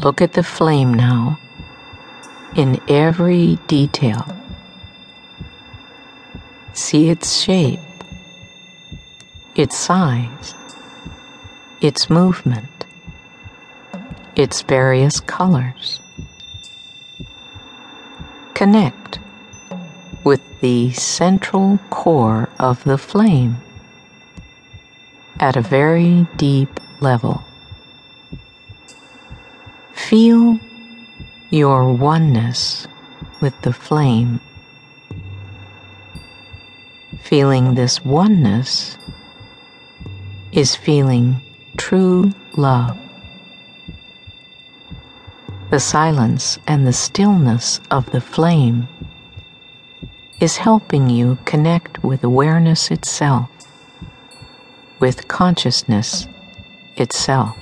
Look at the flame now in every detail. See its shape, its size, its movement, its various colors. Connect with the central core of the flame at a very deep level. Feel your oneness with the flame. Feeling this oneness is feeling true love. The silence and the stillness of the flame is helping you connect with awareness itself, with consciousness itself.